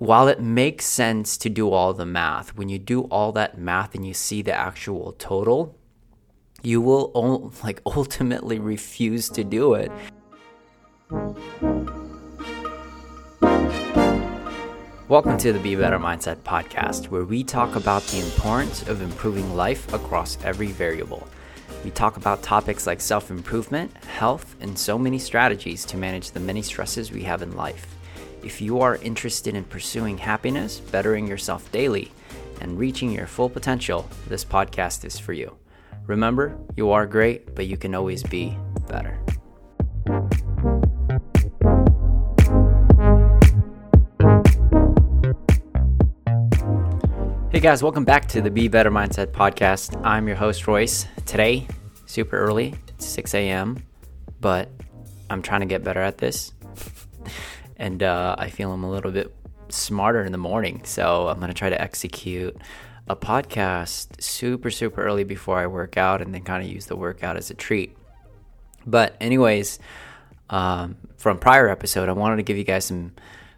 while it makes sense to do all the math, when you do all that math and you see the actual total, you will like ultimately refuse to do it. Welcome to the Be Better Mindset podcast, where we talk about the importance of improving life across every variable. We talk about topics like self improvement, health, and so many strategies to manage the many stresses we have in life. If you are interested in pursuing happiness, bettering yourself daily, and reaching your full potential, this podcast is for you. Remember, you are great, but you can always be better. Hey guys, welcome back to the Be Better Mindset podcast. I'm your host, Royce. Today, super early, 6 a.m., but I'm trying to get better at this and uh, I feel I'm a little bit smarter in the morning. So I'm gonna try to execute a podcast super super early before I work out, and then kind of use the workout as a treat. But anyways, um, from prior episode, I wanted to give you guys some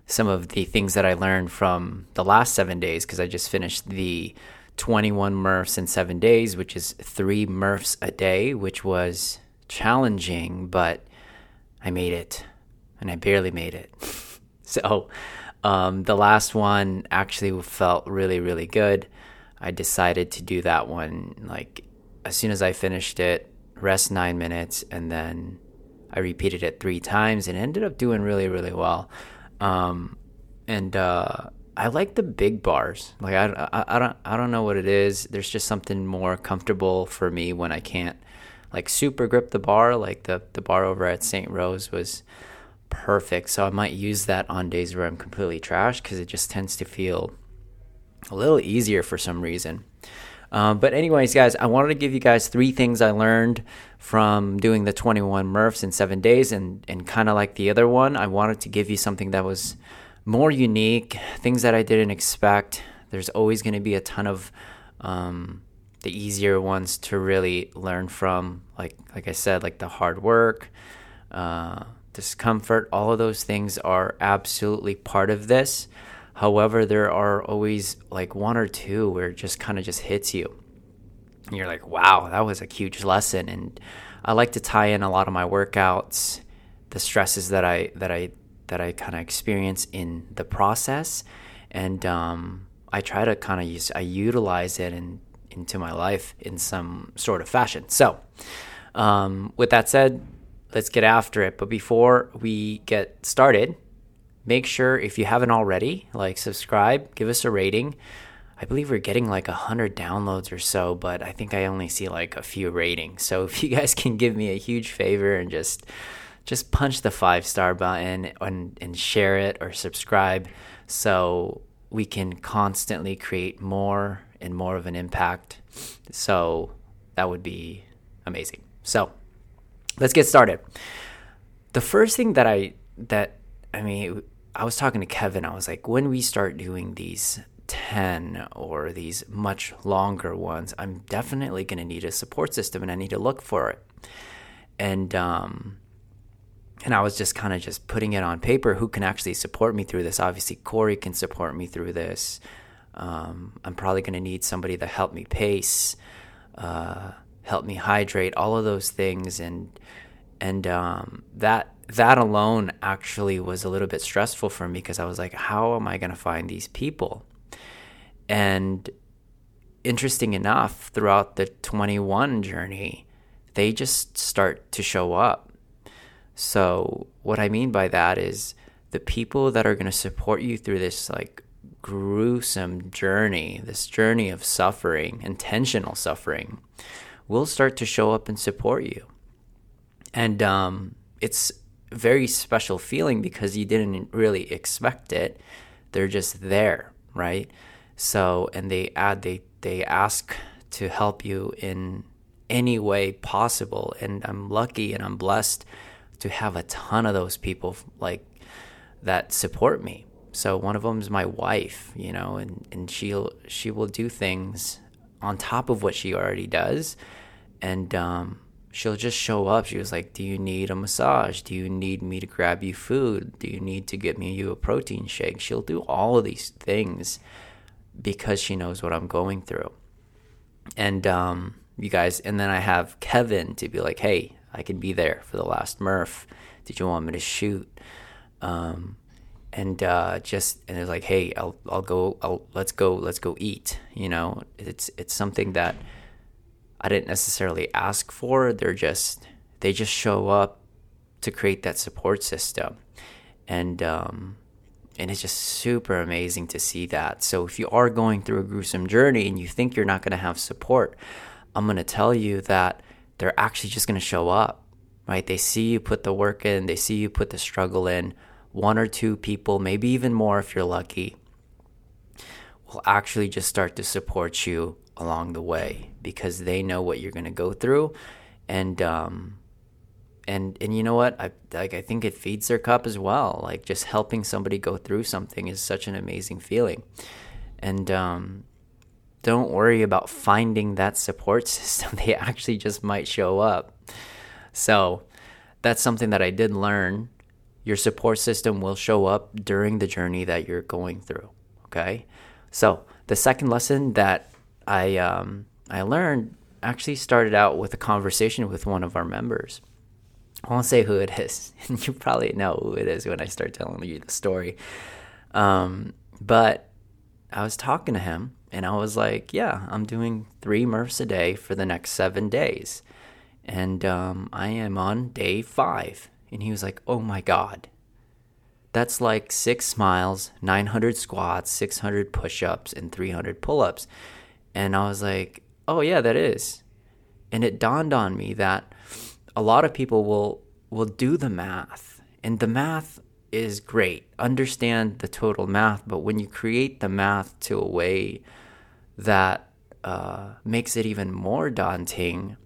some of the things that I learned from the last seven days because I just finished the 21 Murphs in seven days, which is three Murphs a day, which was challenging, but I made it and I barely made it. so um, the last one actually felt really, really good. I decided to do that one like as soon as I finished it, rest nine minutes, and then I repeated it three times and ended up doing really, really well. Um, and uh, I like the big bars. Like I, I, I don't, I don't know what it is. There's just something more comfortable for me when I can't like super grip the bar. Like the the bar over at St. Rose was perfect. So I might use that on days where I'm completely trashed because it just tends to feel a little easier for some reason. Um, but, anyways, guys, I wanted to give you guys three things I learned from doing the 21 Murphs in seven days. And, and kind of like the other one, I wanted to give you something that was more unique, things that I didn't expect. There's always going to be a ton of um, the easier ones to really learn from. Like, like I said, like the hard work. Uh, discomfort, all of those things are absolutely part of this. However, there are always like one or two where it just kind of just hits you. And you're like, wow, that was a huge lesson. And I like to tie in a lot of my workouts, the stresses that I that I that I kind of experience in the process, and um, I try to kind of use I utilize it in, into my life in some sort of fashion. So, um, with that said, let's get after it. But before we get started, make sure if you haven't already, like subscribe, give us a rating. I believe we're getting like a hundred downloads or so, but I think I only see like a few ratings. So if you guys can give me a huge favor and just just punch the five star button and, and share it or subscribe so we can constantly create more and more of an impact. So that would be amazing. So let's get started. The first thing that I that I mean, I was talking to Kevin. I was like, when we start doing these 10 or these much longer ones, I'm definitely going to need a support system and I need to look for it. And um and I was just kind of just putting it on paper who can actually support me through this. Obviously, Corey can support me through this. Um, I'm probably going to need somebody to help me pace. Uh, help me hydrate, all of those things, and and um, that that alone actually was a little bit stressful for me because I was like, how am I going to find these people? And interesting enough, throughout the 21 journey, they just start to show up. So, what I mean by that is the people that are going to support you through this like gruesome journey, this journey of suffering, intentional suffering, will start to show up and support you. And um, it's a very special feeling because you didn't really expect it. They're just there, right? So, and they add, they, they ask to help you in any way possible. And I'm lucky and I'm blessed to have a ton of those people like that support me. So one of them is my wife, you know, and, and she'll she will do things on top of what she already does and um, she'll just show up. She was like, Do you need a massage? Do you need me to grab you food? Do you need to get me you a protein shake? She'll do all of these things because she knows what I'm going through. And um, you guys, and then I have Kevin to be like, Hey, I can be there for the last Murph. Did you want me to shoot? Um, and uh, just and it's like, hey, I'll I'll go. I'll let's go. Let's go eat. You know, it's it's something that I didn't necessarily ask for. They're just they just show up to create that support system, and um, and it's just super amazing to see that. So if you are going through a gruesome journey and you think you're not going to have support, I'm going to tell you that they're actually just going to show up. Right? They see you put the work in. They see you put the struggle in one or two people, maybe even more if you're lucky, will actually just start to support you along the way because they know what you're going to go through. And um and and you know what? I like I think it feeds their cup as well. Like just helping somebody go through something is such an amazing feeling. And um don't worry about finding that support system. They actually just might show up. So that's something that I did learn your support system will show up during the journey that you're going through. Okay. So the second lesson that I um, I learned actually started out with a conversation with one of our members. I won't say who it is, and you probably know who it is when I start telling you the story. Um, but I was talking to him, and I was like, "Yeah, I'm doing three Murphs a day for the next seven days, and um, I am on day five. And he was like, Oh my God. That's like six miles, 900 squats, 600 push ups, and 300 pull ups. And I was like, Oh, yeah, that is. And it dawned on me that a lot of people will, will do the math. And the math is great. Understand the total math. But when you create the math to a way that uh, makes it even more daunting,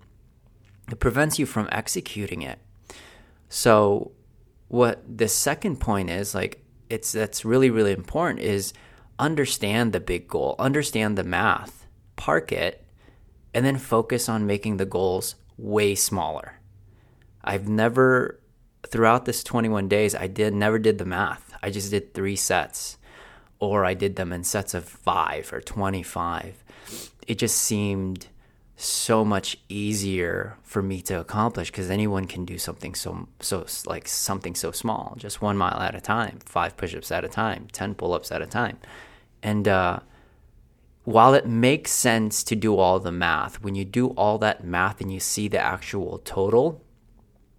it prevents you from executing it. So what the second point is like it's that's really really important is understand the big goal, understand the math, park it and then focus on making the goals way smaller. I've never throughout this 21 days I did never did the math. I just did 3 sets or I did them in sets of 5 or 25. It just seemed so much easier for me to accomplish because anyone can do something so so like something so small just one mile at a time five push-ups at a time 10 pull-ups at a time. And uh, while it makes sense to do all the math when you do all that math and you see the actual total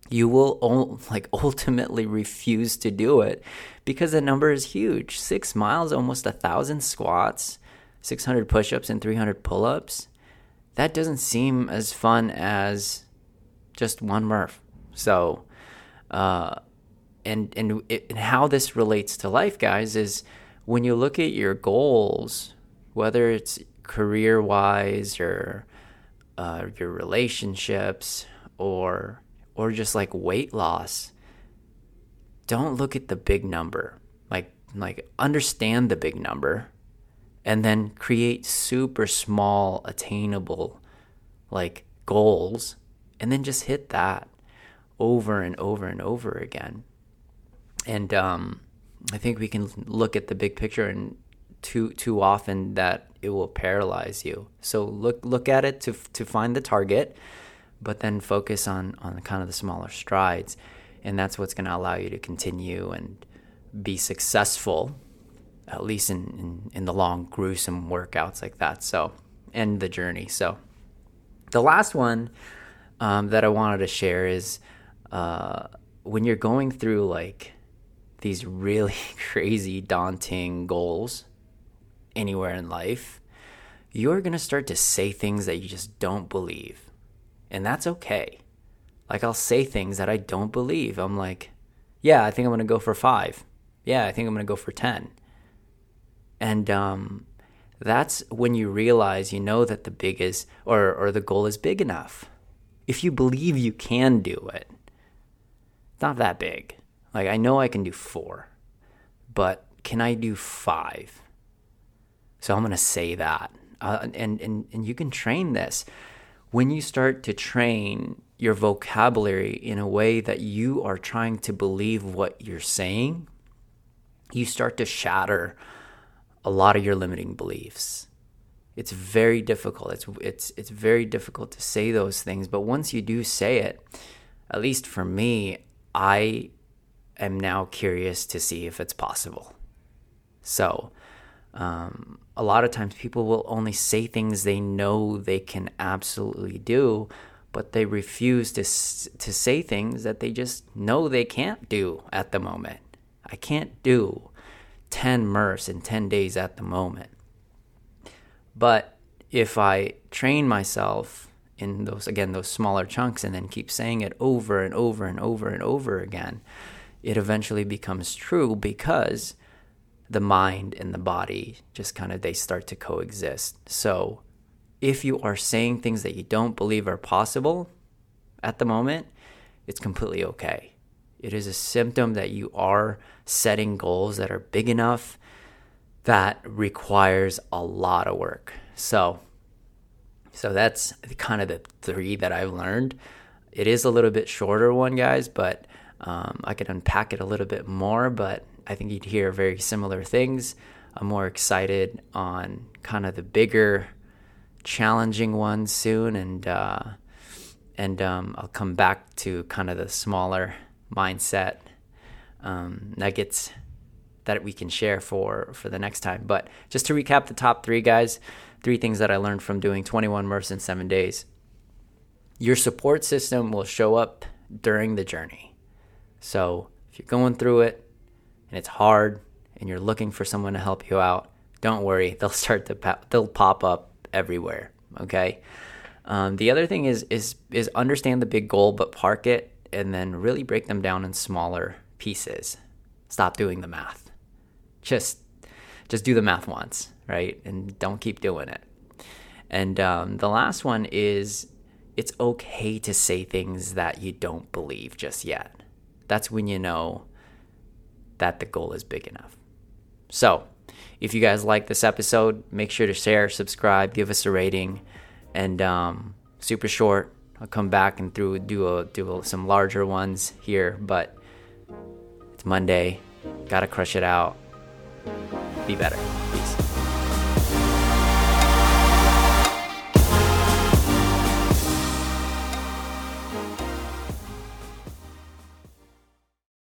you will like ultimately refuse to do it because the number is huge. Six miles almost a thousand squats 600 push-ups and 300 pull-ups that doesn't seem as fun as just one Murph. So, uh, and and, it, and how this relates to life, guys, is when you look at your goals, whether it's career wise or uh, your relationships or or just like weight loss, don't look at the big number. Like like understand the big number and then create super small, attainable like goals, and then just hit that over and over and over again. And um, I think we can look at the big picture, and too too often that it will paralyze you. So look look at it to to find the target, but then focus on on kind of the smaller strides, and that's what's going to allow you to continue and be successful at least in, in, in the long, gruesome workouts like that. So, end the journey. So, the last one um, that I wanted to share is uh, when you're going through like these really crazy, daunting goals anywhere in life, you're going to start to say things that you just don't believe. And that's okay. Like, I'll say things that I don't believe. I'm like, yeah, I think I'm going to go for five. Yeah, I think I'm going to go for 10 and um, that's when you realize you know that the big is or or the goal is big enough. If you believe you can do it, not that big. Like I know I can do four, but can I do five? So I'm gonna say that, uh, and and and you can train this when you start to train your vocabulary in a way that you are trying to believe what you're saying, you start to shatter a lot of your limiting beliefs. It's very difficult. It's it's it's very difficult to say those things, but once you do say it, at least for me, I am now curious to see if it's possible. So, um, a lot of times people will only say things they know they can absolutely do, but they refuse to to say things that they just know they can't do at the moment. I can't do 10 Murphs in 10 days at the moment. But if I train myself in those again those smaller chunks and then keep saying it over and over and over and over again, it eventually becomes true because the mind and the body just kind of they start to coexist. So if you are saying things that you don't believe are possible at the moment, it's completely okay. It is a symptom that you are setting goals that are big enough that requires a lot of work. So so that's kind of the three that I've learned. It is a little bit shorter one, guys, but um, I could unpack it a little bit more, but I think you'd hear very similar things. I'm more excited on kind of the bigger challenging ones soon, and uh, and um, I'll come back to kind of the smaller mindset um, nuggets that we can share for for the next time. But just to recap the top three guys, three things that I learned from doing 21 Murphs in seven days. Your support system will show up during the journey. So if you're going through it and it's hard and you're looking for someone to help you out, don't worry. They'll start to they'll pop up everywhere. Okay. Um, the other thing is is is understand the big goal, but park it and then really break them down in smaller pieces. Stop doing the math. Just just do the math once, right? And don't keep doing it. And um, the last one is it's okay to say things that you don't believe just yet. That's when you know that the goal is big enough. So, if you guys like this episode, make sure to share, subscribe, give us a rating, and um, super short. I'll come back and through do a, do a, some larger ones here, but it's Monday. Gotta crush it out. Be better.